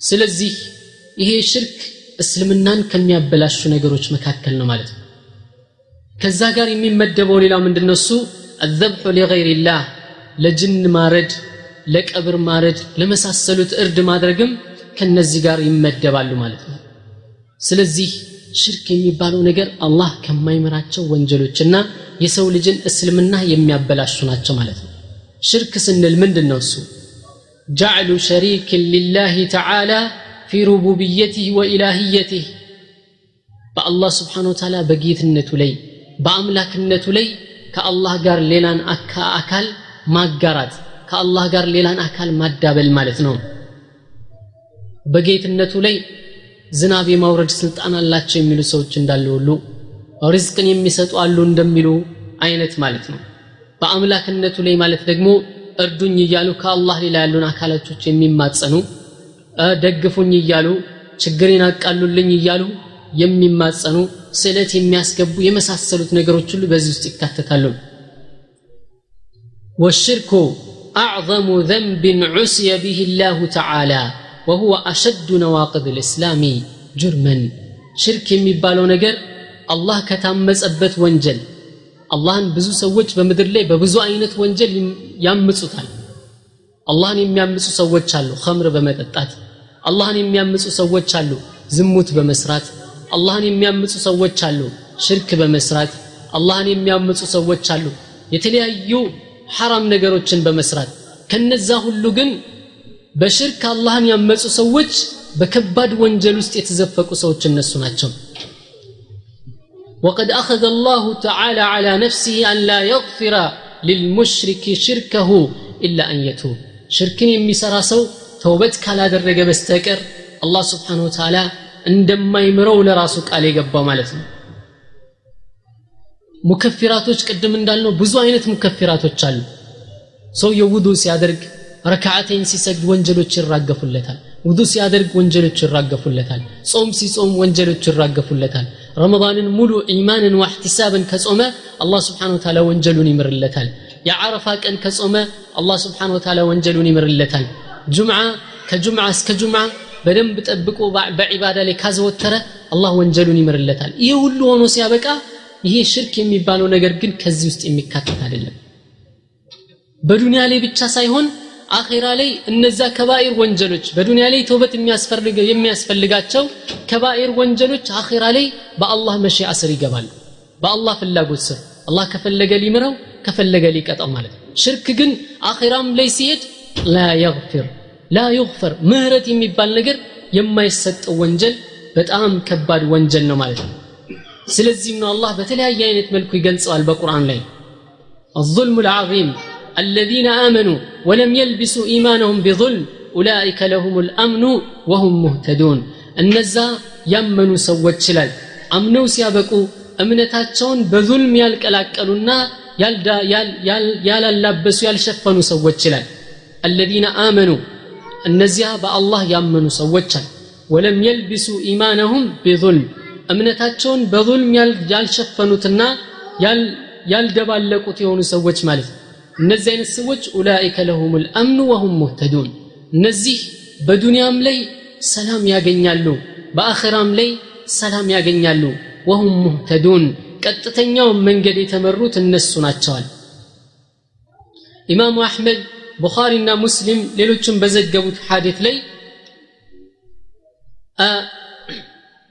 ስለዚህ ይሄ ሽርክ እስልምናን ከሚያበላሹ ነገሮች መካከል ነው ማለት ነው። ከዛ ጋር የሚመደበው ሌላው ምንድነው? እሱ አዘብሑ ሊገይሪላህ ለጅን ማረድ ለቀብር ማረድ ለመሳሰሉት እርድ ማድረግም ከነዚህ ጋር ይመደባሉ ማለት ነው። ስለዚህ ሽርክ የሚባለው ነገር አላህ ከማይምራቸው ወንጀሎችና የሰው ልጅን እስልምና የሚያበላሹ ናቸው ማለት ነው። ሽርክ ስንል ምንድን ነው እሱ ጀዕሉ ሸሪክን ሊላህ ተዓላ ፊ ሩቡብየትህ ወኢላህየትህ በአላህ ስብሓን ወተዓላ በጌትነቱ ላይ በአምላክነቱ ላይ ከአላህ ጋር ሌላን አካል ማጋራት ከአላህ ጋር ሌላን አካል ማዳበል ማለት ነው። በጌትነቱ ላይ ዝናብ የማውረድ ስልጣን አላቸው የሚሉ ሰዎች እንዳለ ሁሉ ሪዝቅን የሚሰጡ አሉ እንደሚሉ አይነት ማለት ነው። በአምላክነቱ ላይ ማለት ደግሞ እርዱኝ እያሉ ከአላህ ሌላ ያሉን አካላቶች የሚማጸኑ ደግፉኝ እያሉ ችግሬን አቃሉልኝ እያሉ የሚማጸኑ ስዕለት የሚያስገቡ የመሳሰሉት ነገሮች ሁሉ በዚህ ውስጥ ይካተታሉ። ወሽርኩ አዕظሙ ዘንብን ዑስየ ብህ ላሁ ተዓላ ወሁወ አሸዱ ነዋቅድ ልእስላሚ ጁርመን። ሽርክ የሚባለው ነገር አላህ ከታመጸበት ወንጀል አላህን ብዙ ሰዎች በምድር ላይ በብዙ አይነት ወንጀል ያምጹታል አላህን የሚያምጹ ሰዎች አሉ ኸምር በመጠጣት። አላህን የሚያምጹ ሰዎች አሉ ዝሙት በመስራት። አላህን የሚያምጹ ሰዎች አሉ ሽርክ በመስራት። አላህን የሚያምጹ ሰዎች አሉ የተለያዩ ሐራም ነገሮችን በመስራት። ከነዛ ሁሉ ግን በሽርክ አላህን ያመጹ ሰዎች በከባድ ወንጀል ውስጥ የተዘፈቁ ሰዎች እነሱ ናቸው وقد أخذ الله تعالى على نفسه أن لا يغفر للمشرك شركه إلا أن يتوب شركن يمسرا سو توبت كالا درجة بستكر الله سبحانه وتعالى እንደማይምረው ለራሱ ቃል የገባው ማለት ነው ሙከፊራቶች ቅድም እንዳልነው ብዙ አይነት ሙከፊራቶች አሉ ሰውየው ውዱ ሲያደርግ ረካዓተኝ ሲሰግድ ወንጀሎች ይራገፉለታል ውዱ ሲያደርግ ወንጀሎች ይራገፉለታል። ጾም ሲጾም ወንጀሎች ይራገፉለታል። ረመዳንን ሙሉ ኢማንን ዋሕቲሳብን ከጾመ አላህ ስብሓን ወተላ ወንጀሉን ይምርለታል። የዓረፋ ቀን ከጾመ አላህ ስብሓን ወተላ ወንጀሉን ይምርለታል። ጁምዓ ከጁምዓ እስከ ጁምዓ በደንብ ጠብቆ በዒባዳ ላይ ካዘወተረ አላህ ወንጀሉን ይምርለታል። ይህ ሁሉ ሆኖ ሲያበቃ ይሄ ሽርክ የሚባለው ነገር ግን ከዚህ ውስጥ የሚካተት አይደለም። በዱንያ ላይ ብቻ ሳይሆን አኼራ ላይ እነዛ ከባኢር ወንጀሎች በዱንያ ላይ ተውበት የሚያስፈልጋቸው ከባኢር ወንጀሎች አኼራ ላይ በአላህ መሺአ ስር ይገባሉ በአላህ ፍላጎት ስር አላህ ከፈለገ ሊምረው ከፈለገ ሊቀጣው ማለት ነው ሽርክ ግን አኼራም ላይ ሲሄድ ላ የግፊር ላ ዩግፈር ምህረት የሚባል ነገር የማይሰጠው ወንጀል በጣም ከባድ ወንጀል ነው ማለት ነው ስለዚህም ነው አላህ በተለያየ አይነት መልኩ ይገልጸዋል በቁርአን ላይ الظلم العظيم الذين آمنوا ولم يلبسوا إيمانهم بظلم أولئك لهم الأمن وهم مهتدون. እነዛ ያመኑ ሰዎች ይላል። አምነው ሲያበቁ እምነታቸውን በዙልም ያልቀላቀሉና ያላላበሱ ያልሸፈኑ ሰዎች ይላል። الذين آمنوا እነዚያ በአላህ ያመኑ ሰዎች አል ወለም የልብሱ ኢማነሁም ቢظልም እምነታቸውን በظልም ያልሸፈኑትና ያልደባለቁት የሆኑ ሰዎች ማለት ነው። እነዚህ አይነት ሰዎች ኡላኢከ ለሁም ልአምኑ ወሁም ሙህተዱን እነዚህ በዱንያም ላይ ሰላም ያገኛሉ በአኸራም ላይ ሰላም ያገኛሉ ወሁም ሙህተዱን ቀጥተኛውን መንገድ የተመሩት እነሱ ናቸዋል ኢማሙ አሕመድ ቡኻሪና ሙስሊም ሌሎችም በዘገቡት ሐዲት ላይ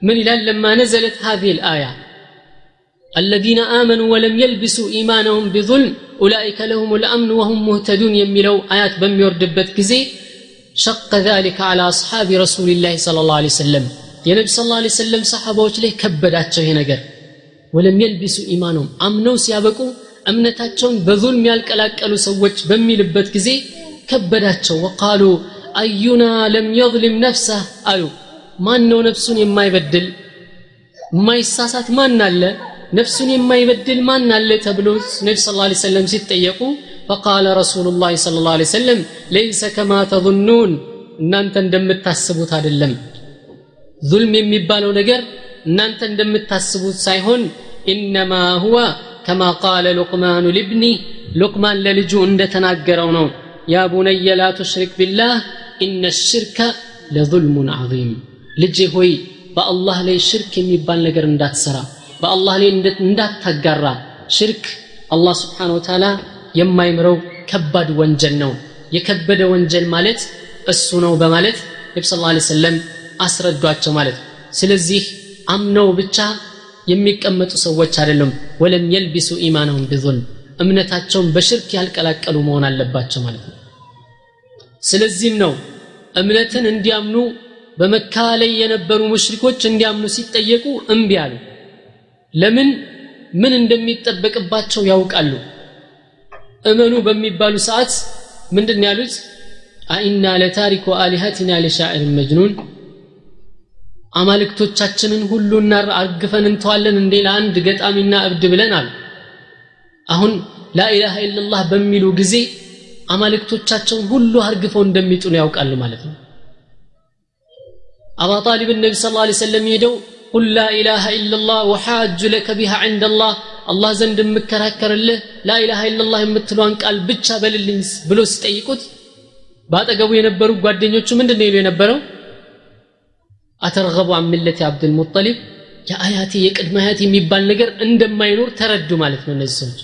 من إلى لما نزلت هذه الآية الذين آمنوا ولم يلبسوا إيمانهم بظلم أولئك لهم الأمن وهم مهتدون يميلوا آيات بم يردبت كزي شق ذلك على أصحاب رسول الله صلى الله عليه وسلم. የነቢ ስ ላ ሰለም ሰሓባዎች ላይ ከበዳቸው ይሄ ነገር። ወለም የልቢሱ ኢማኖም አምነው ሲያበቁ እምነታቸውን በዙልም ያልቀላቀሉ ሰዎች በሚልበት ጊዜ ከበዳቸው። ወቃሉ አዩና ለም የظልም ነፍሰህ አሉ። ማን ነው ነፍሱን የማይበድል? የማይሳሳት ማን አለ? ነፍሱን የማይበድል ማን አለ ተብሎ ነቢ ስ ላ ሰለም ሲጠየቁ ፈቃለ ረሱሉ ላ ለ ላ ሰለም ለይሰ ከማ ተظኑን እናንተ እንደምታስቡት አይደለም። ዙልም የሚባለው ነገር እናንተ እንደምታስቡት ሳይሆን ኢነማ ሁዋ ከማ ቃለ ሉቅማኑ ልብኒ ሉቅማን ለልጁ እንደተናገረው ነው። ያ ቡነየ ላ ቱሽሪክ ቢላህ ኢነ ሽርከ ለظልሙን ዓظም ልጄ ሆይ በአላህ ላይ ሽርክ የሚባል ነገር እንዳትሰራ። በአላህ ላይ እንዳታጋራ ሽርክ አላህ ስብሓን ወተዓላ የማይምረው ከባድ ወንጀል ነው። የከበደ ወንጀል ማለት እሱ ነው በማለት ነቢ ስ ላ ሰለም አስረዷቸው ማለት። ስለዚህ አምነው ብቻ የሚቀመጡ ሰዎች አይደለም ወለም የልቢሱ ኢማነሁም ቢظልም እምነታቸውን በሽርክ ያልቀላቀሉ መሆን አለባቸው ማለት ነው። ስለዚህም ነው እምነትን እንዲያምኑ በመካ ላይ የነበሩ ሙሽሪኮች እንዲያምኑ ሲጠየቁ እምቢ አሉ ለምን ምን እንደሚጠበቅባቸው ያውቃሉ? እመኑ በሚባሉ ሰዓት ምንድን ያሉት? አኢና ለታሪኩ አሊሀቲና ለሻዕርን መጅኑን አማልክቶቻችንን ሁሉ አርግፈን እንተዋለን እንዴ ለአንድ ገጣሚና እብድ ብለን አሉ። አሁን ላኢላሃ ኢላላህ በሚሉ ጊዜ አማልክቶቻቸውን ሁሉ አርግፈው እንደሚጥሉ ያውቃሉ ማለት ነው። አባ ጣሊብን ነቢ ስ ላ ሰለም ሄደው ቁል ላ ኢላሃ ኢላላህ ወሓጁ ለከ ቢሃ ዕንደ ላህ አላህ ዘንድ የምከራከርልህ ላኢላሃ ኢላላህ የምትሏን ቃል ብቻ በልልኝ ብሎ ሲጠይቁት በአጠገቡ የነበሩ ጓደኞቹ ምንድን ነው ይሉ የነበረው? አተርገቡ አን ሚለቲ አብድልሙጠሊብ የአያቴ የቅድመ አያቴ የሚባል ነገር እንደማይኖር ተረዱ ማለት ነው እነዚህ ሰዎች።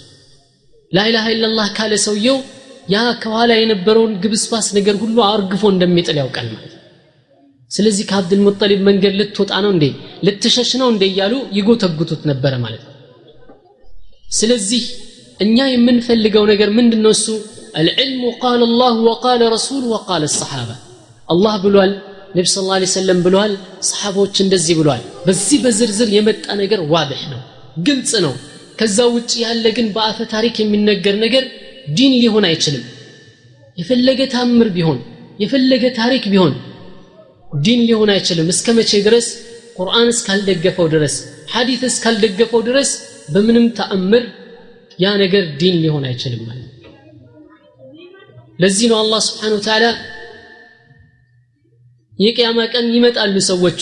ላኢላሃ ኢላላህ ካለ ሰውየው ያ ከኋላ የነበረውን ግብስባስ ነገር ሁሉ አርግፎ እንደሚጥል ያውቃል ማለት ነው ስለዚህ ከአብድልሙጠሊብ መንገድ ልትወጣ ነው እንዴ? ልትሸሽ ነው እንዴ? እያሉ ይጎተጉቱት ነበረ ማለት ነው። ስለዚህ እኛ የምንፈልገው ነገር ምንድን ነው እሱ አልዕልሙ ቃል አላሁ ወቃለ ረሱሉ ወቃለ ሰሓባ። አላህ ብሏል ነቢ ስ ላ ሰለም ብለዋል ሰሓቦች እንደዚህ ብለዋል በዚህ በዝርዝር የመጣ ነገር ዋድሕ ነው ግልጽ ነው። ከዛ ውጭ ያለ ግን በአፈ ታሪክ የሚነገር ነገር ዲን ሊሆን አይችልም። የፈለገ ታምር ቢሆን የፈለገ ታሪክ ቢሆን ዲን ሊሆን አይችልም። እስከ መቼ ድረስ? ቁርአን እስካልደገፈው ድረስ ሐዲት እስካልደገፈው ድረስ በምንም ተአምር ያ ነገር ዲን ሊሆን አይችልም ማለት ለዚህ ነው አላህ ስብሓን ወተዓላ የቅያማ ቀን ይመጣሉ ሰዎቹ።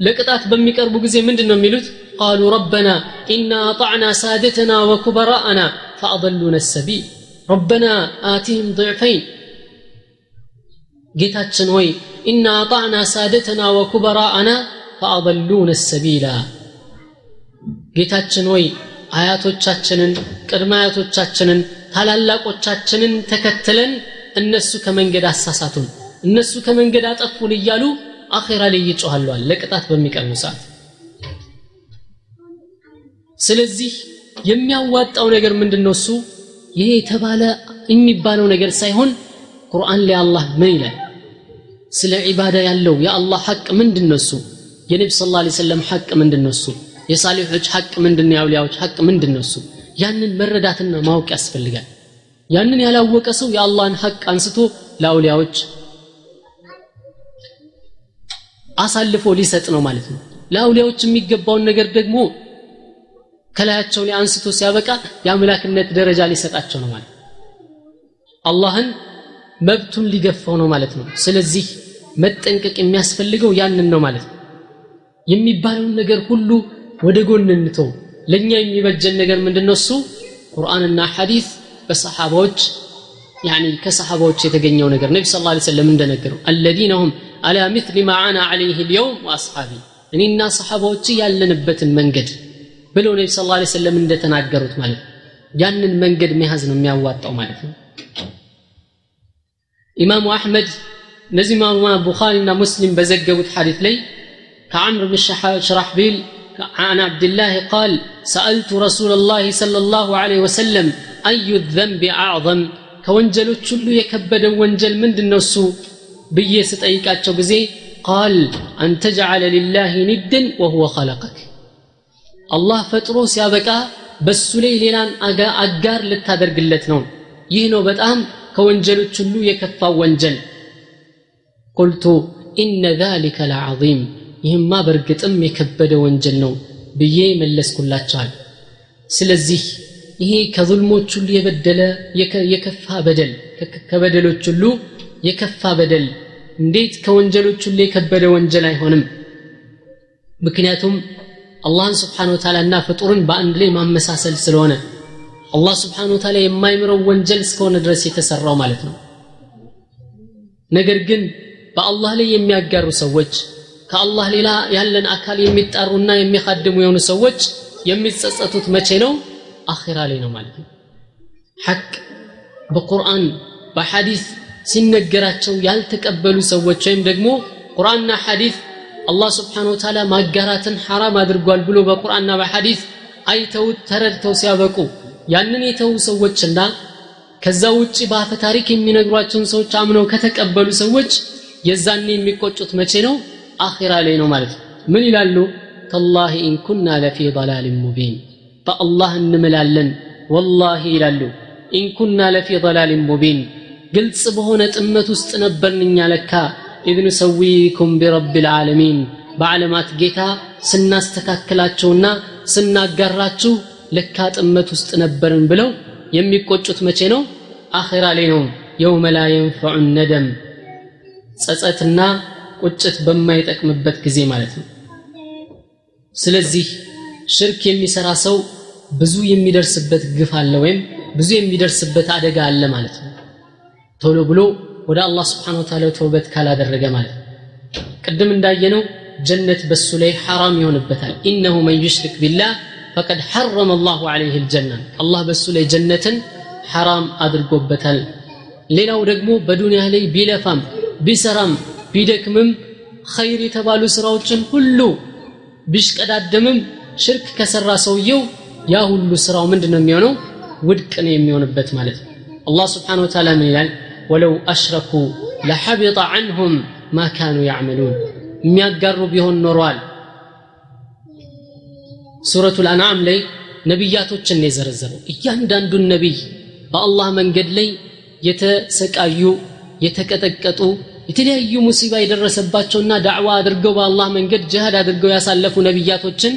ለቅጣት በሚቀርቡ ጊዜ ምንድን ነው የሚሉት? ቃሉ ረበና ኢና አጣዕና ሳደተና ወኩበራአና ፈአضሉነ ሰቢል። ረበና አቲህም ضዕፈይን ጌታችን ሆይ ኢና አጣዕና ሳደተና ወኩበራአና ፈአضሉነ ሰቢላ ጌታችን ሆይ አያቶቻችንን ቅድመ አያቶቻችንን ታላላቆቻችንን ተከትለን እነሱ ከመንገድ አሳሳቱን እነሱ ከመንገድ አጠፉን እያሉ አኼራ ላይ ይጮኋለዋል ለቅጣት በሚቀርቡ ሰዓት። ስለዚህ የሚያዋጣው ነገር ምንድን ነው እሱ ይሄ የተባለ የሚባለው ነገር ሳይሆን ቁርአን ላይ አላህ ምን ይላል ስለ ዒባዳ ያለው የአላህ ሐቅ ምንድን ነው እሱ? የነቢ ስ ላ ሰለም ሐቅ ምንድን ነው እሱ? የሳሊሖች ሐቅ ምንድን ነው የአውሊያዎች ሐቅ ምንድን ነው እሱ? ያንን መረዳትና ማወቅ ያስፈልጋል። ያንን ያላወቀ ሰው የአላህን ሐቅ አንስቶ ለአውሊያዎች አሳልፎ ሊሰጥ ነው ማለት ነው። ለአውሊያዎች የሚገባውን ነገር ደግሞ ከላያቸው ላይ አንስቶ ሲያበቃ የአምላክነት ደረጃ ሊሰጣቸው ነው ማለት አላህን መብቱን ሊገፋው ነው ማለት ነው። ስለዚህ መጠንቀቅ የሚያስፈልገው ያንን ነው ማለት ነው። የሚባለውን ነገር ሁሉ ወደ ጎን እንተው። ለእኛ የሚበጀን ነገር ምንድነው እሱ? ቁርአንና ሐዲስ በሰሓባዎች يعني كصحابوች የተገኘው ነገር ነቢ ስ ላ ሰለም እንደነገሩ አለዚነ ሁም አላ ምትል ማ አና አለይህ ልየውም ወአስሓቢ እኔና ሰሓባዎች ያለንበትን መንገድ ብለው ነቢ ስ ላ ሰለም እንደተናገሩት ማለት ያንን መንገድ መያዝ ነው የሚያዋጣው ማለት ነው። ኢማሙ አሕመድ እነዚህ ኢማሙ ቡኻሪና ሙስሊም በዘገቡት ሐዲት ላይ ከዓምር ብን ሽራሕቢል عن عبد الله قال سألت رسول الله صلى الله عليه وسلم أي الذنب أعظم ከወንጀሎች ሁሉ የከበደ ወንጀል ምንድን ነው እሱ ብዬ ስጠይቃቸው ጊዜ ቃል አን ተጅዓለ ሊላህ ኒድን ወሁወ ኸለቀክ አላህ ፈጥሮ ሲያበቃ በሱ ላይ ሌላን አጋር ልታደርግለት ነው ይህ ነው በጣም ከወንጀሎች ሁሉ የከፋው ወንጀል። ቁልቱ ኢነ ዛሊከ ለዓظም ይህማ በእርግጥም የከበደ ወንጀል ነው ብዬ መለስኩላቸዋል ስለዚህ ይሄ ከዙልሞች ሁሉ የበደለ የከፋ በደል ከበደሎች ሁሉ የከፋ በደል እንዴት ከወንጀሎች ሁሉ የከበደ ወንጀል አይሆንም? ምክንያቱም አላህን ስብሓን ወተዓላ እና ፍጡርን በአንድ ላይ ማመሳሰል ስለሆነ አላህ ስብሓን ወተላ የማይምረው ወንጀል እስከሆነ ድረስ የተሰራው ማለት ነው። ነገር ግን በአላህ ላይ የሚያጋሩ ሰዎች ከአላህ ሌላ ያለን አካል የሚጣሩና የሚካድሙ የሆኑ ሰዎች የሚጸጸቱት መቼ ነው? አኺራ ላይ ነው ማለት ነው። ሐቅ በቁርአን በሐዲስ ሲነገራቸው ያልተቀበሉ ሰዎች ወይም ደግሞ ቁርአንና ሐዲስ አላህ ስብሓን ወተዓላ ማጋራትን ሐራም አድርጓል ብሎ በቁርአንና በሐዲስ አይተውት ተረድተው ሲያበቁ ያንን የተዉ ሰዎችና ከዛ ውጭ በአፈ ታሪክ የሚነግሯቸውን ሰዎች አምነው ከተቀበሉ ሰዎች የዛኔ የሚቆጩት መቼ ነው? አኺራ ላይ ነው ማለት ነው። ምን ይላሉ? ተላሂ ኢንኩና ለፊ ضላል ሙቢን በአላህ እንምላለን። والله ይላሉ። إن كنا لفي ضلال مبين ግልጽ በሆነ ጥመት ውስጥ ነበርን እኛ ለካ። إذ نسويكم برب العالمين በዓለማት ጌታ ስናስተካክላቸውና ስናጋራችሁ ለካ ጥመት ውስጥ ነበርን ብለው የሚቆጩት መቼ ነው? አኺራ ላይ ነው። የውመ ላ የንፈዑ ነደም። ጸጸትና ቁጭት በማይጠቅምበት ጊዜ ማለት ነው። ስለዚህ ሽርክ የሚሰራ ሰው ብዙ የሚደርስበት ግፍ አለ ወይም ብዙ የሚደርስበት አደጋ አለ ማለት ነው። ቶሎ ብሎ ወደ አላህ ስብሓን ወተዓላ ተውበት ካላደረገ ማለት ነው። ቅድም እንዳየነው ጀነት በሱ ላይ ሐራም ይሆንበታል። ኢነሁ መን ዩሽሪክ ቢላህ ፈቀድ ሐረመ አላሁ ዐለይህ ልጀና አላህ በሱ ላይ ጀነትን ሐራም አድርጎበታል። ሌላው ደግሞ በዱንያ ላይ ቢለፋም ቢሰራም ቢደክምም ኸይር የተባሉ ስራዎችን ሁሉ ቢሽቀዳደምም ሽርክ ከሰራ ሰውየው ያ ሁሉ ስራው ምንድን ነው የሚሆነው? ውድቅ ነው የሚሆንበት ማለት ነው። አላህ ስብሓን ወተዓላ ምን ይላል? ወለው አሽረኩ ለሐቢጠ ዐንሁም ማ ካኑ ያዕመሉን። የሚያጋሩ ቢሆን ኖሯል ሱረቱ ልአንዓም ላይ ነቢያቶችን ነው የዘረዘረው። እያንዳንዱን ነቢይ በአላህ መንገድ ላይ የተሰቃዩ የተቀጠቀጡ የተለያዩ ሙሲባ የደረሰባቸውና ዳዕዋ አድርገው በአላህ መንገድ ጅሃድ አድርገው ያሳለፉ ነቢያቶችን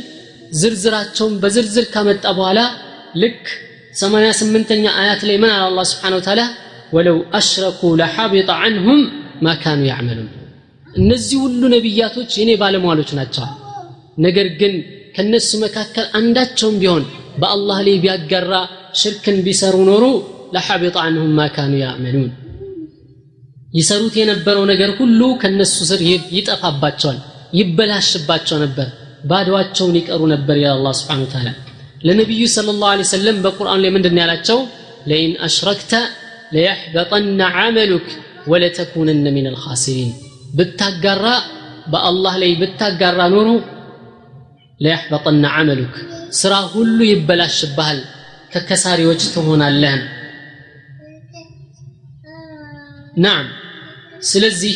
ዝርዝራቸውን በዝርዝር ካመጣ በኋላ ልክ 88ኛ አያት ላይ ምን አለ አላህ ስብሓን ወተዓላ? ወለው አሽረኩ ለሐቢጠ ዐንሁም ማ ካኑ ያዕመሉን። እነዚህ ሁሉ ነቢያቶች የኔ ባለሟሎች ናቸዋል ነገር ግን ከነሱ መካከል አንዳቸውም ቢሆን በአላህ ላይ ቢያጋራ ሽርክን ቢሰሩ ኖሩ ለሐቢጣ አንሁም ማካኑ ካኑ ያእመኑን ይሰሩት የነበረው ነገር ሁሉ ከነሱ ስር ይጠፋባቸዋል ይበላሽባቸው ነበር ባድዋቸውን ይቀሩ ነበር ይላል አላህ Subhanahu Ta'ala ለነብዩ ሰለላሁ ዐለይሂ ወሰለም በቁርአን ላይ ምንድን ያላቸው? ለኢን አሽረክተ ለየሕበጠና ዓመሉክ ወለተኩነነ ሚነል ኻሲሪን። ብታጋራ በአላህ ላይ ብታጋራ ኖሩ ለየሕበጠነ ዓመሉክ ስራ ሁሉ ይበላሽብሃል ከከሳሪዎች ትሆናለህ ናም ስለዚህ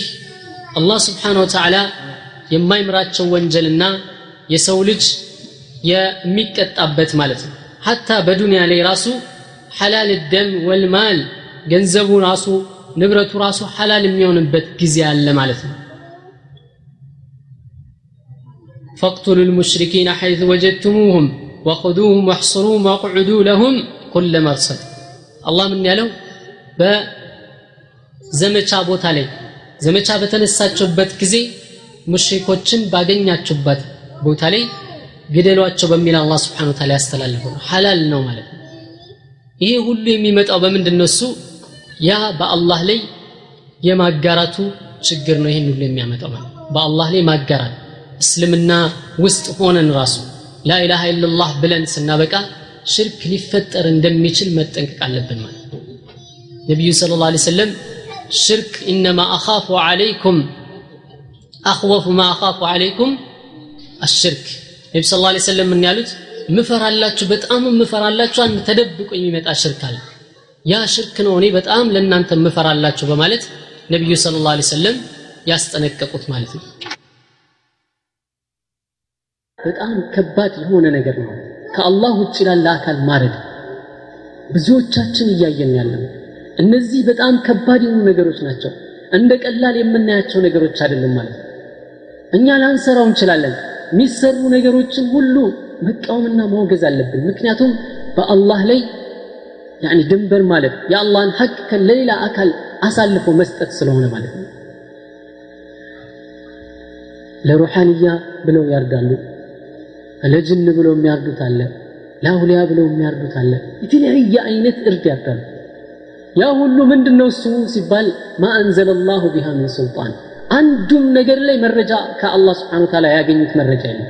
አላህ ስብሓን ወተዓላ የማይምራቸው ወንጀልና የሰው ልጅ የሚቀጣበት ማለት ነው። ሐታ በዱንያ ላይ ራሱ ሐላል ደም ወልማል ገንዘቡ ራሱ ንብረቱ ራሱ ሐላል የሚሆንበት ጊዜ አለ ማለት ነው فاقتلوا المشركين حيث وجدتموهم وخذوهم واحصروهم واقعدوا لهم كل مرصد الله من ያለው በዘመቻ ቦታ ላይ ዘመቻ በተነሳችሁበት ጊዜ ሙሽሪኮችን ባገኛችሁበት ቦታ ላይ ግደሏቸው በሚል አላህ ስብሓን ታላ ያስተላልፈው ነው ሐላል ነው ማለት ነው ይሄ ሁሉ የሚመጣው በምንድን ነው እሱ ያ በአላህ ላይ የማጋራቱ ችግር ነው ይህን ሁሉ የሚያመጣው ማለት በአላህ ላይ ማጋራት እስልምና ውስጥ ሆነን ራሱ ላኢላሃ ኢላላህ ብለን ስናበቃ ሽርክ ሊፈጠር እንደሚችል መጠንቀቅ አለብን ማለት ነው። ነቢዩ ስለ ላ ሰለም ሽርክ ኢነማ አኻፉ ዓለይኩም አኽወፉ ማ አኻፉ ዓለይኩም አሽርክ። ነቢ ስ ላ ሰለም ምን ያሉት? ምፈራላችሁ በጣም ምፈራላችሁ አንድ ተደብቆ የሚመጣ ሽርክ አለ። ያ ሽርክ ነው እኔ በጣም ለእናንተ ምፈራላችሁ በማለት ነቢዩ ስለ ላ ሰለም ያስጠነቀቁት ማለት ነው በጣም ከባድ የሆነ ነገር ነው። ከአላህ ውጭ ላለ አካል ማረድ። ብዙዎቻችን እያየን ያለን እነዚህ በጣም ከባድ የሆኑ ነገሮች ናቸው። እንደ ቀላል የምናያቸው ነገሮች አይደለም ማለት ነው። እኛ ላንሰራው እንችላለን። የሚሰሩ ነገሮችን ሁሉ መቃወምና ማውገዝ አለብን። ምክንያቱም በአላህ ላይ ያኒ ድንበር ማለት የአላህን ሐቅ ለሌላ አካል አሳልፎ መስጠት ስለሆነ ማለት ነው። ለሩሓንያ ብለው ያርዳሉ ለጅን ብለው የሚያርዱት አለ ለአውሊያ ብለው የሚያርዱት አለ። የተለያየ አይነት እርድ ያርዳሉ ያ ሁሉ ምንድን ነው እሱ ሲባል ማ አንዘለ ላሁ ቢሃ ምን ሱልጣን። አንዱም ነገር ላይ መረጃ ከአላህ ስብሓን ወተዓላ ያገኙት መረጃ የለም።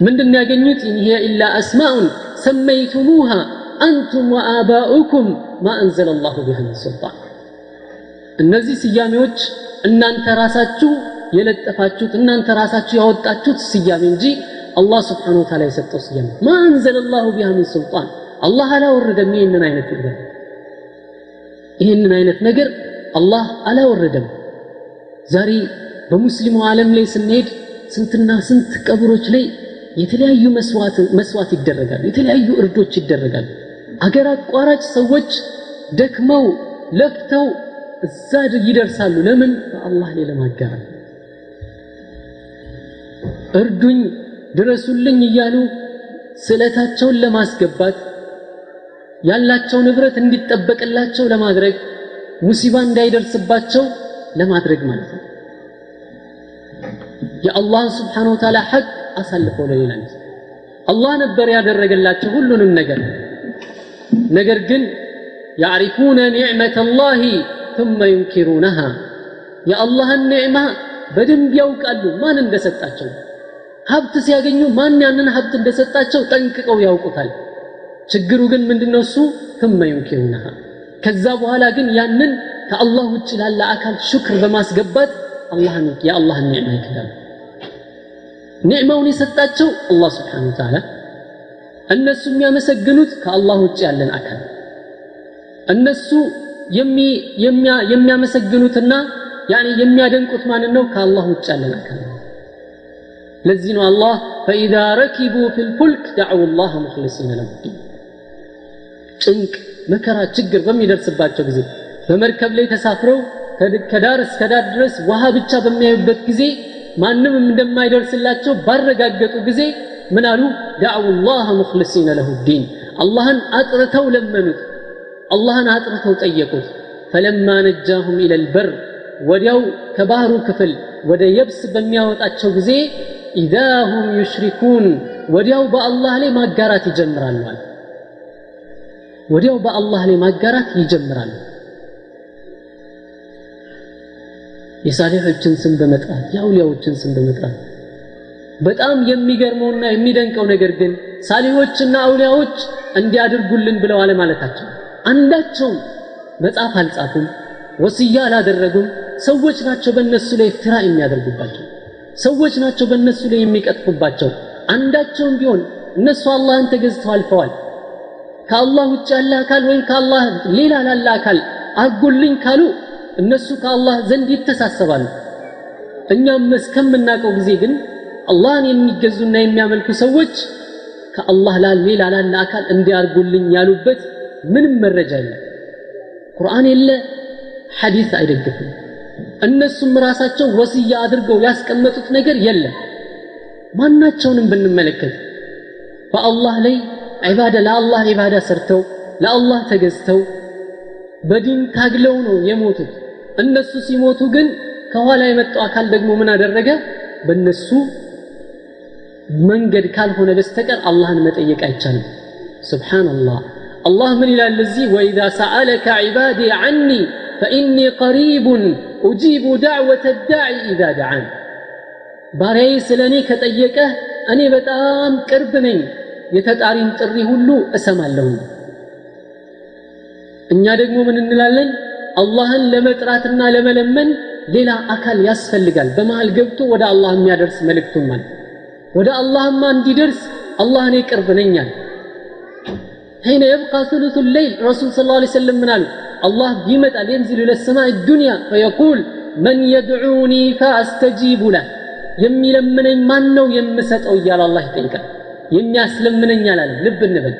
ምንድን ያገኙት? ኢንሂየ ኢላ አስማኡን ሰመይቱሙሃ አንቱም ወአባኡኩም ማ አንዘለ አላሁ ቢሃ ምን ሱልጣን። እነዚህ ስያሜዎች እናንተ ራሳችሁ የለጠፋችሁት እናንተ ራሳችሁ ያወጣችሁት ስያሜ እንጂ አላህ ስብሓን ወተዓላ የሰጠው ስያሜ ማ አንዘለ አላሁ ቢሃ ምን ሱልጣን? አላህ አላወረደም ይህንን አይነት ነገር። ይህንን አይነት ነገር አላህ አላወረደም። ዛሬ በሙስሊሙ ዓለም ላይ ስንሄድ ስንትና ስንት ቀብሮች ላይ የተለያዩ መስዋዕት ይደረጋሉ የተለያዩ እርዶች ይደረጋሉ አገር አቋራጭ ሰዎች ደክመው ለፍተው እዛ ይደርሳሉ። ለምን? በአላህ ላይ ለማጋራት እርዱኝ፣ ድረሱልኝ እያሉ ስዕለታቸውን ለማስገባት ያላቸው ንብረት እንዲጠበቅላቸው ለማድረግ ሙሲባ እንዳይደርስባቸው ለማድረግ ማለት ነው። የአላህ ስብሓነ ወተዓላ ሐቅ አሳልፈው ለሌላ አላህ ነበር ያደረገላቸው ሁሉንም ነገር። ነገር ግን ያዕሪፉነ ኒዕመተ ላሂ ثመ ዩንኪሩነሃ የአላህን ኒዕማ በደንብ ያውቃሉ ማን እንደሰጣቸው ሀብት ሲያገኙ ማን ያንን ሀብት እንደሰጣቸው ጠንቅቀው ያውቁታል ችግሩ ግን ምንድነው እሱ ثم ينكرونها ከዛ በኋላ ግን ያንን ከአላህ ውጭ ላለ አካል ሹክር በማስገባት አላህን የአላህን ኒዕማ ይክዳሉ ኒዕማውን የሰጣቸው አላህ ስብሓን ወተዓላ እነሱ የሚያመሰግኑት ከአላህ ውጭ ያለን አካል እነሱ የሚያመሰግኑትና ያኒ የሚያደንቁት ማንን ነው? ከአላህ ውጭ ያለን አካል ለዚህ ነው አላህ ፈኢዛ ረኪቡ ፊ ልፉልክ ደዕው ላህ ሙክልሲነ ለሁ ዲን። ጭንቅ መከራ ችግር በሚደርስባቸው ጊዜ በመርከብ ላይ ተሳፍረው ከዳር እስከ ዳር ድረስ ውሃ ብቻ በሚያዩበት ጊዜ ማንም እንደማይደርስላቸው ባረጋገጡ ጊዜ ምን አሉ? ዳዕው ላህ ሙክልሲነ ለሁ ዲን። አላህን አጥርተው ለመኑት። አላህን አጥርተው ጠየቁት። ፈለማ ነጃሁም ኢለ ልበር ወዲያው ከባህሩ ክፍል ወደ የብስ በሚያወጣቸው ጊዜ ኢዛ ዩሽሪኩን ወዲያው በአላህ ላይ ማጋራት ይጀምራሉ ወዲያው በአላህ ላይ ማጋራት ይጀምራሉ። የሳሊሖችን ስም በመጥራት የአውሊያዎችን ስም በመጥራት። በጣም የሚገርመውና የሚደንቀው ነገር ግን ሳሊሖችና አውሊያዎች እንዲያድርጉልን ብለው አለማለታቸው። አንዳቸውም መጽሐፍ አልጻፉም ወስያ አላደረጉም ሰዎች ናቸው በእነሱ ላይ ፍራ የሚያደርጉባቸው ሰዎች ናቸው በእነሱ ላይ የሚቀጥፉባቸው። አንዳቸውም ቢሆን እነሱ አላህን ተገዝተው አልፈዋል። ከአላህ ውጭ ያለ አካል ወይም ከአላህ ሌላ ላለ አካል አርጉልኝ ካሉ እነሱ ከአላህ ዘንድ ይተሳሰባሉ። እኛም እስከምናውቀው ጊዜ ግን አላህን የሚገዙና የሚያመልኩ ሰዎች ከአላህ ሌላ ላለ አካል እንዲያርጉልኝ ያሉበት ምንም መረጃ የለም። ቁርአን የለ ሐዲስ አይደግፍም እነሱም ራሳቸው ወስያ አድርገው ያስቀመጡት ነገር የለም። ማናቸውንም ብንመለከት በአላህ ላይ ዒባዳ ለአላህ ዒባዳ ሰርተው ለአላህ ተገዝተው በዲን ታግለው ነው የሞቱት። እነሱ ሲሞቱ ግን ከኋላ የመጣው አካል ደግሞ ምን አደረገ? በእነሱ መንገድ ካልሆነ በስተቀር አላህን መጠየቅ አይቻልም። ስብሓንላህ አላህ ምን ይላል እዚህ? ወኢዛ ሰአለከ ዒባዲ ዐኒ ፈኢኒ ቀሪቡን ኡጂቡ ዳዕወተ ዳዒ ኢዛ ደዓን ባሪያዬ ስለ እኔ ከጠየቀህ እኔ በጣም ቅርብ ነኝ፣ የተጣሪን ጥሪ ሁሉ እሰማለሁ። እኛ ደግሞ ምን እንላለን? አላህን ለመጥራትና ለመለመን ሌላ አካል ያስፈልጋል። በመሃል ገብቶ ወደ አላህ የሚያደርስ መልእክቱም ወደ አላህማ እንዲደርስ አላህ እኔ ቅርብ ነኛል። ሒነ የብቃ ሱሉሱ ሌይል ረሱል ሰለላሁ ዐለይሂ ወሰለም ምን አሉ? አላህ ይመጣል የንዝሉ ለሰማዕ ዱንያ ፈየቁል መን የድዑኒ ፈአስተጂቡ ለህ የሚለምነኝ ማን ነው የምሰጠው እያለ አላህ ይጠይቃል። የሚያስለምነኝ አላለም ልብ እንበል።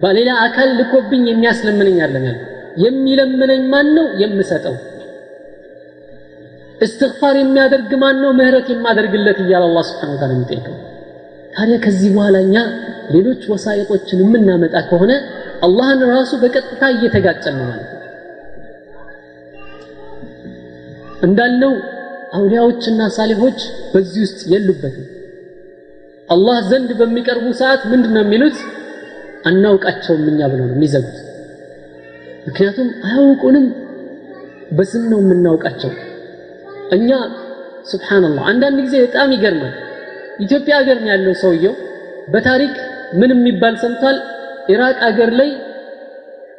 በሌላ አካል ልኮብኝ የሚያስለምነኝ አለም ያለ የሚለምነኝ ማን ነው የምሰጠው? እስትግፋር የሚያደርግ ማን ነው ምህረት የማደርግለት እያለ አላህ ስብሓን ታላ የሚጠይቀው። ታዲያ ከዚህ በኋላ እኛ ሌሎች ወሳይቆችን የምናመጣ ከሆነ አላህን ራሱ በቀጥታ እየተጋጨን ነው ማለት ነው። እንዳልነው አውሊያዎችና ሳሊሆች በዚህ ውስጥ የሉበትም። አላህ ዘንድ በሚቀርቡ ሰዓት ምንድን ነው የሚሉት? አናውቃቸውም እኛ ብለው ነው የሚዘጉት። ምክንያቱም አያውቁንም በስም ነው የምናውቃቸው። እኛ ስብሓንላህ አንዳንድ ጊዜ በጣም ይገርማል። ኢትዮጵያ ሀገር ያለው ሰውየው። በታሪክ ምን የሚባል ሰምቷል ኢራቅ አገር ላይ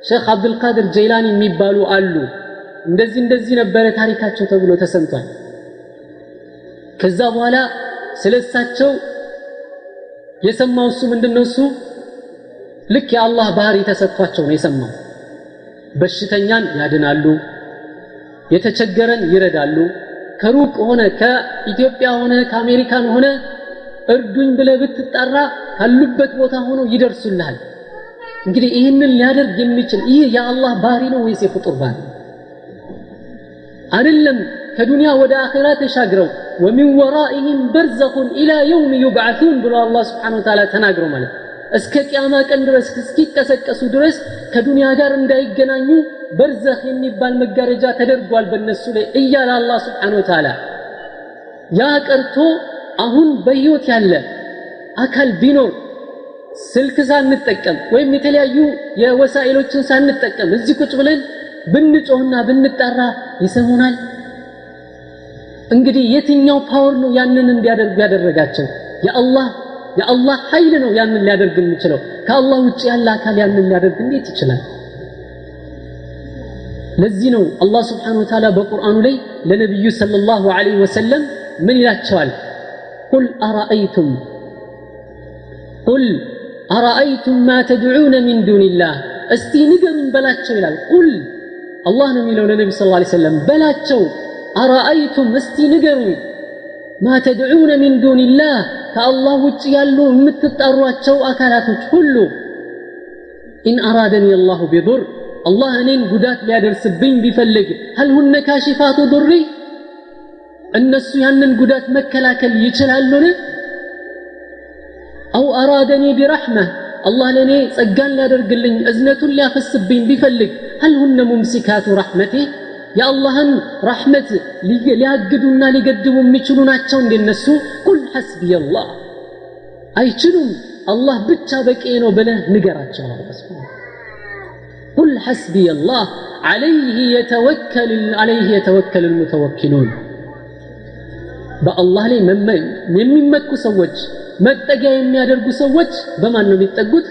ሼክ አብዱልቃድር ጀይላኒ የሚባሉ አሉ። እንደዚህ እንደዚህ ነበረ ታሪካቸው ተብሎ ተሰምቷል። ከዛ በኋላ ስለ እሳቸው የሰማው እሱ ምንድነው? እሱ ልክ የአላህ ባህሪ ተሰጥቷቸው ነው የሰማው። በሽተኛን ያድናሉ የተቸገረን ይረዳሉ። ከሩቅ ሆነ ከኢትዮጵያ ሆነ ከአሜሪካን ሆነ እርዱኝ ብለ ብትጠራ ካሉበት ቦታ ሆኖ ይደርሱልሃል እንግዲህ ይህንን ሊያደርግ የሚችል ይህ የአላህ ባህሪ ነው ወይስ የፍጡር ባህሪ? አይደለም ከዱንያ ወደ አኺራ ተሻግረው ወሚን ወራኢህም በርዘኹን ኢላ የውም ዩብዓቱን ብሎ አላህ ስብሓን ወተዓላ ተናግረው ማለት እስከ ቅያማ ቀን ድረስ እስኪቀሰቀሱ ድረስ ከዱንያ ጋር እንዳይገናኙ በርዘኽ የሚባል መጋረጃ ተደርጓል በእነሱ ላይ እያለ አላህ ስብሓን ወተዓላ ያ ቀርቶ አሁን በህይወት ያለ አካል ቢኖር ስልክ ሳንጠቀም ወይም የተለያዩ የወሳኢሎችን ሳንጠቀም እዚህ ቁጭ ብለን ብንጮህና ብንጠራ ይሰሙናል። እንግዲህ የትኛው ፓወር ነው ያንን እንዲያደርጉ ያደረጋቸው? የአላህ የአላህ ኃይል ነው ያንን ሊያደርግ የሚችለው። ከአላህ ውጭ ያለ አካል ያንን ሊያደርግ እንዴት ይችላል? ለዚህ ነው አላህ ስብሓን ወተዓላ በቁርአኑ ላይ ለነቢዩ ሰለላሁ ዐለይሂ ወሰለም ምን ይላቸዋል? ቁል አረአይቱም ቁል አረአይቱም ማ ተድዑነ ሚን ዱንላህ እስቲ ንገሩኝ በላቸው ይላል ቁል አላህ ነው የሚለው ለነቢ ስ ላ ሰለም በላቸው አረአይቱም እስቲ ንገሩኝ ማ ተድዑነ ሚን ዱንላህ ከአላህ ውጭ ያሉ የምትጠሯቸው አካላቶች ሁሉ ኢን አራደኒ አላሁ ቢዱር አላህ እኔን ጉዳት ሊያደርስብኝ ቢፈልግ ሀል ሁነ ካሽፋቱ ዱሪ እነሱ ያንን ጉዳት መከላከል ይችላሉን አው አራደኒ ቢረሕመህ አላህ ለእኔ ጸጋን ሊያደርግልኝ እዝነቱን ሊያፈስብኝ ቢፈልግ ሀል ሁነ ሙምሲካቱ ረሕመቴ የአላህን ረሕመት ሊያግዱና ሊገድቡ የሚችሉ ናቸው እንደነሱ ቁል ሐስቢ አላህ አይችሉም አላህ ብቻ በቂ ነው ብለህ ንገራቸው ቁል ሐስቢ አላህ عليه يتوكل عليه يتوكل المتوكلون በአላህ ላይ የሚመኩ ሰዎች መጠጊያ የሚያደርጉ ሰዎች በማን ነው የሚጠጉት?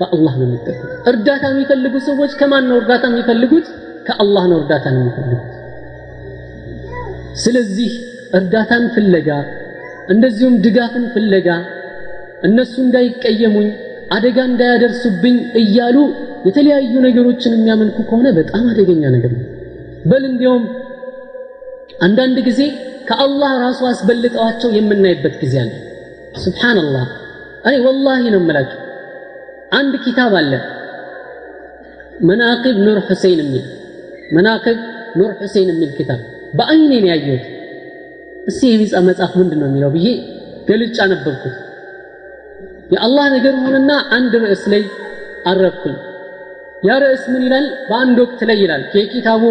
በአላህ ነው የሚጠጉት። እርዳታ የሚፈልጉ ሰዎች ከማን ነው እርዳታ የሚፈልጉት? ከአላህ ነው እርዳታን የሚፈልጉት። ስለዚህ እርዳታን ፍለጋ እንደዚሁም ድጋፍን ፍለጋ እነሱ እንዳይቀየሙኝ አደጋ እንዳያደርሱብኝ እያሉ የተለያዩ ነገሮችን የሚያመልኩ ከሆነ በጣም አደገኛ ነገር ነው። በል እንዲያውም አንዳንድ ጊዜ ከአላህ ራሱ አስበልጠዋቸው የምናይበት ጊዜ አለ ስብሓንላህ እኔ ወላሂ ነው የምላችሁ አንድ ኪታብ አለ። መናቅብ ኑር ሁሴን የሚል መናቅብ ኑር ሁሴን የሚል ኪታብ። በአይኔ ነው ያየሁት። እስቲ የሚጻ መጽሐፍ ምንድን ነው የሚለው ብዬ ገልጭ አነበብኩት የአላህ ነገር ሆነና አንድ ርዕስ ላይ አረፍኩኝ። ያ ርዕስ ምን ይላል? በአንድ ወቅት ላይ ይላል። የኪታቡ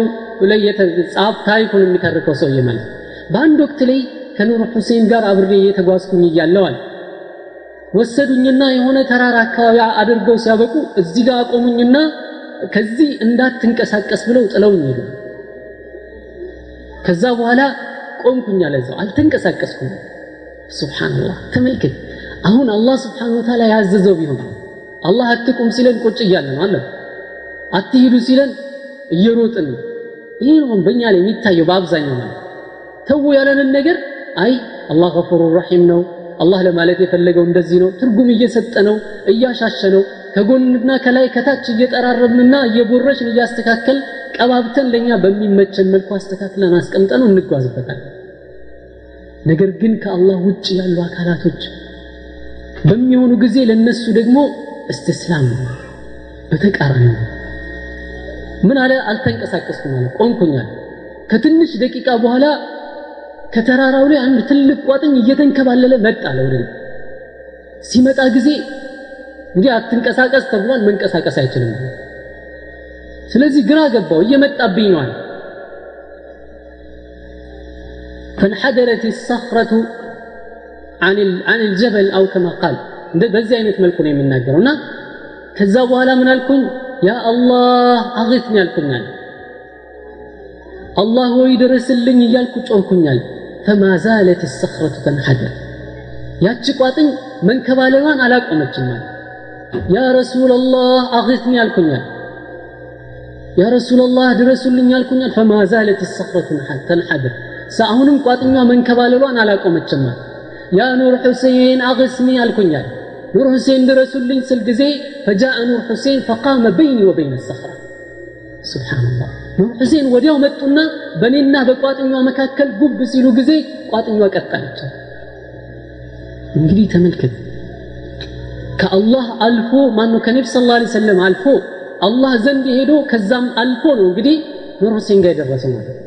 ላይ የተጻፈ ታሪኩን የሚተርከው ሰውዬ ማለት በአንድ ወቅት ላይ ከኑር ሁሴን ጋር አብሬ እየተጓዝኩኝ እያለዋል። ወሰዱኝና የሆነ ተራራ አካባቢ አድርገው ሲያበቁ እዚህ ጋር አቆሙኝና ከዚህ እንዳትንቀሳቀስ ብለው ጥለውኝ ሄዱ። ከዛ በኋላ ቆምኩኝ አለዛው አልተንቀሳቀስኩም። ሱብሓንላህ ተመልከት። አሁን አላህ ስብሓን ወተዓላ ያዘዘው ቢሆን አላህ አትቁም ሲለን ቁጭ እያለን አለ። አትሂዱ ሲለን እየሮጥን ይህ ነው በእኛ ላይ የሚታየው በአብዛኛው ማለት ተው ያለንን ነገር አይ አላህ ገፉሩ ረሒም ነው። አላህ ለማለት የፈለገው እንደዚህ ነው። ትርጉም እየሰጠ ነው እያሻሸ ነው። ከጎንና ከላይ ከታች እየጠራረብንና እየቦረሽን እያስተካከል ቀባብተን ለእኛ በሚመቸን መልኩ አስተካክለን አስቀምጠነው እንጓዝበታል ነገር ግን ከአላህ ውጭ ያሉ አካላቶች በሚሆኑ ጊዜ ለነሱ ደግሞ እስትስላም በተቃራኒ ምን አለ? አልተንቀሳቀስኩም አለ። ቆምኩኛል ከትንሽ ደቂቃ በኋላ ከተራራው ላይ አንድ ትልቅ ቋጥኝ እየተንከባለለ መጣ አለ ወደ ሲመጣ ጊዜ እንግዲህ አትንቀሳቀስ ተብሏል መንቀሳቀስ አይችልም ስለዚህ ግራ ገባው እየመጣብኝ ነው አለ فانحدرت الصخرة عن عن الجبل أو كما قال በዚህ አይነት መልኩ ነው የሚናገረው እና ከዛ በኋላ ምን አልኩኝ ያ አላህ አግትኒ አልኩኛል አላህ ወይ ድረስልኝ እያልኩ ጮርኩኛል ፈማ ዛለት ሰኽረቱ ተንሐደር። ያቺ ቋጥኝ መንከባለሏን አላቆመችም ማለት ያ ረሱላላህ አግትኒ ያልኩኛል ያ ረሱላላህ ድረሱልኝ ያልኩኛል ፈማ ዛለት ሰኽረቱ ተንሐደር። አሁንም ቋጥኛ መንከባለሏን አላቆመችም ያ ኑር ሁሴን አግስኒ ያልኩኛል ኑር ሁሴን ድረሱልኝ ስል ጊዜ ፈጃአ ኑር ሁሴን ፈቃመ በይኒ ወበይነ ሰኽራ ስብሓንላህ ኑር ሁሴን ወዲያው መጡና በእኔና በቋጥኛዋ መካከል ጉብ ሲሉ ጊዜ ቋጥኛዋ ቀጠለች። እንግዲህ ተመልከት። ከአላህ አልፎ ማነው ከነቢ ስ ላ ሰለም አልፎ አላህ ዘንድ ሄዶ ከዛም አልፎ ነው እንግዲህ ኑር ሁሴን ጋር የደረሰው ማለት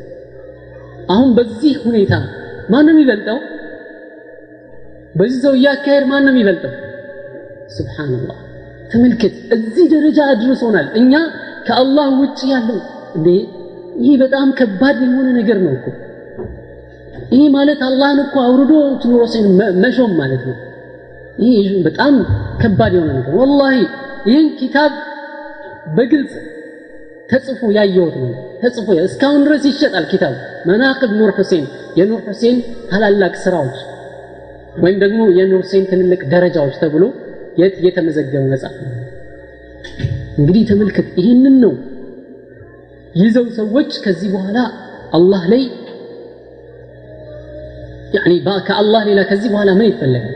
አሁን በዚህ ሁኔታ ማን ነው የሚበልጠው? በዚህ ሰው እያካሄድ ማን ነው የሚበልጠው ስብሓንላህ ተመልከት እዚህ ደረጃ አድርሶናል። እኛ ከአላህ ውጭ ያለው እንዴ? ይህ በጣም ከባድ የሆነ ነገር ነው እኮ። ይህ ማለት አላህን እኮ አውርዶ ሁሴን መሾም ማለት ነው። ይህ በጣም ከባድ የሆነ ነገር ወላሂ ይህን ኪታብ በግልጽ ተጽፎ ያየሁት ነው። ተጽፎ እስካሁን ድረስ ይሸጣል ኪታብ መናቅብ ኑር ሁሴን የኑር ሁሴን ታላላቅ ስራዎች ወይም ደግሞ የኑር ሁሴን ትልልቅ ደረጃዎች ተብሎ የት የተመዘገበ መጽሐፍ ነው እንግዲህ ተመልከት ይህንን ነው ይዘው ሰዎች ከዚህ በኋላ አላህ ላይ ያኒ ከአላህ ሌላ ከዚህ በኋላ ምን ይፈለጋል